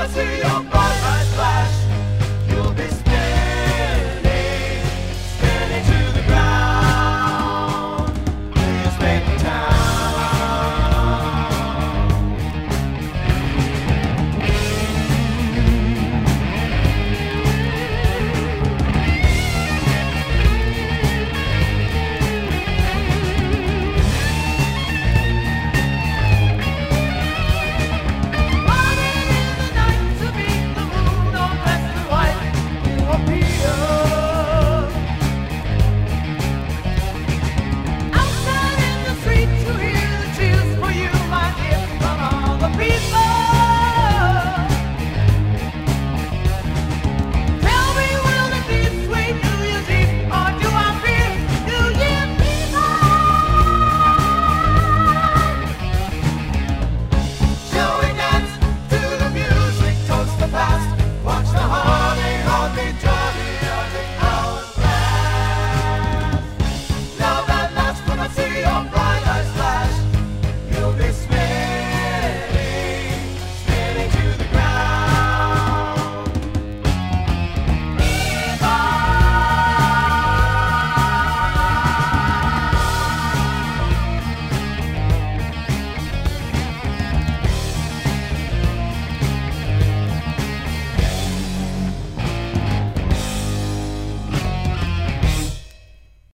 I see your you.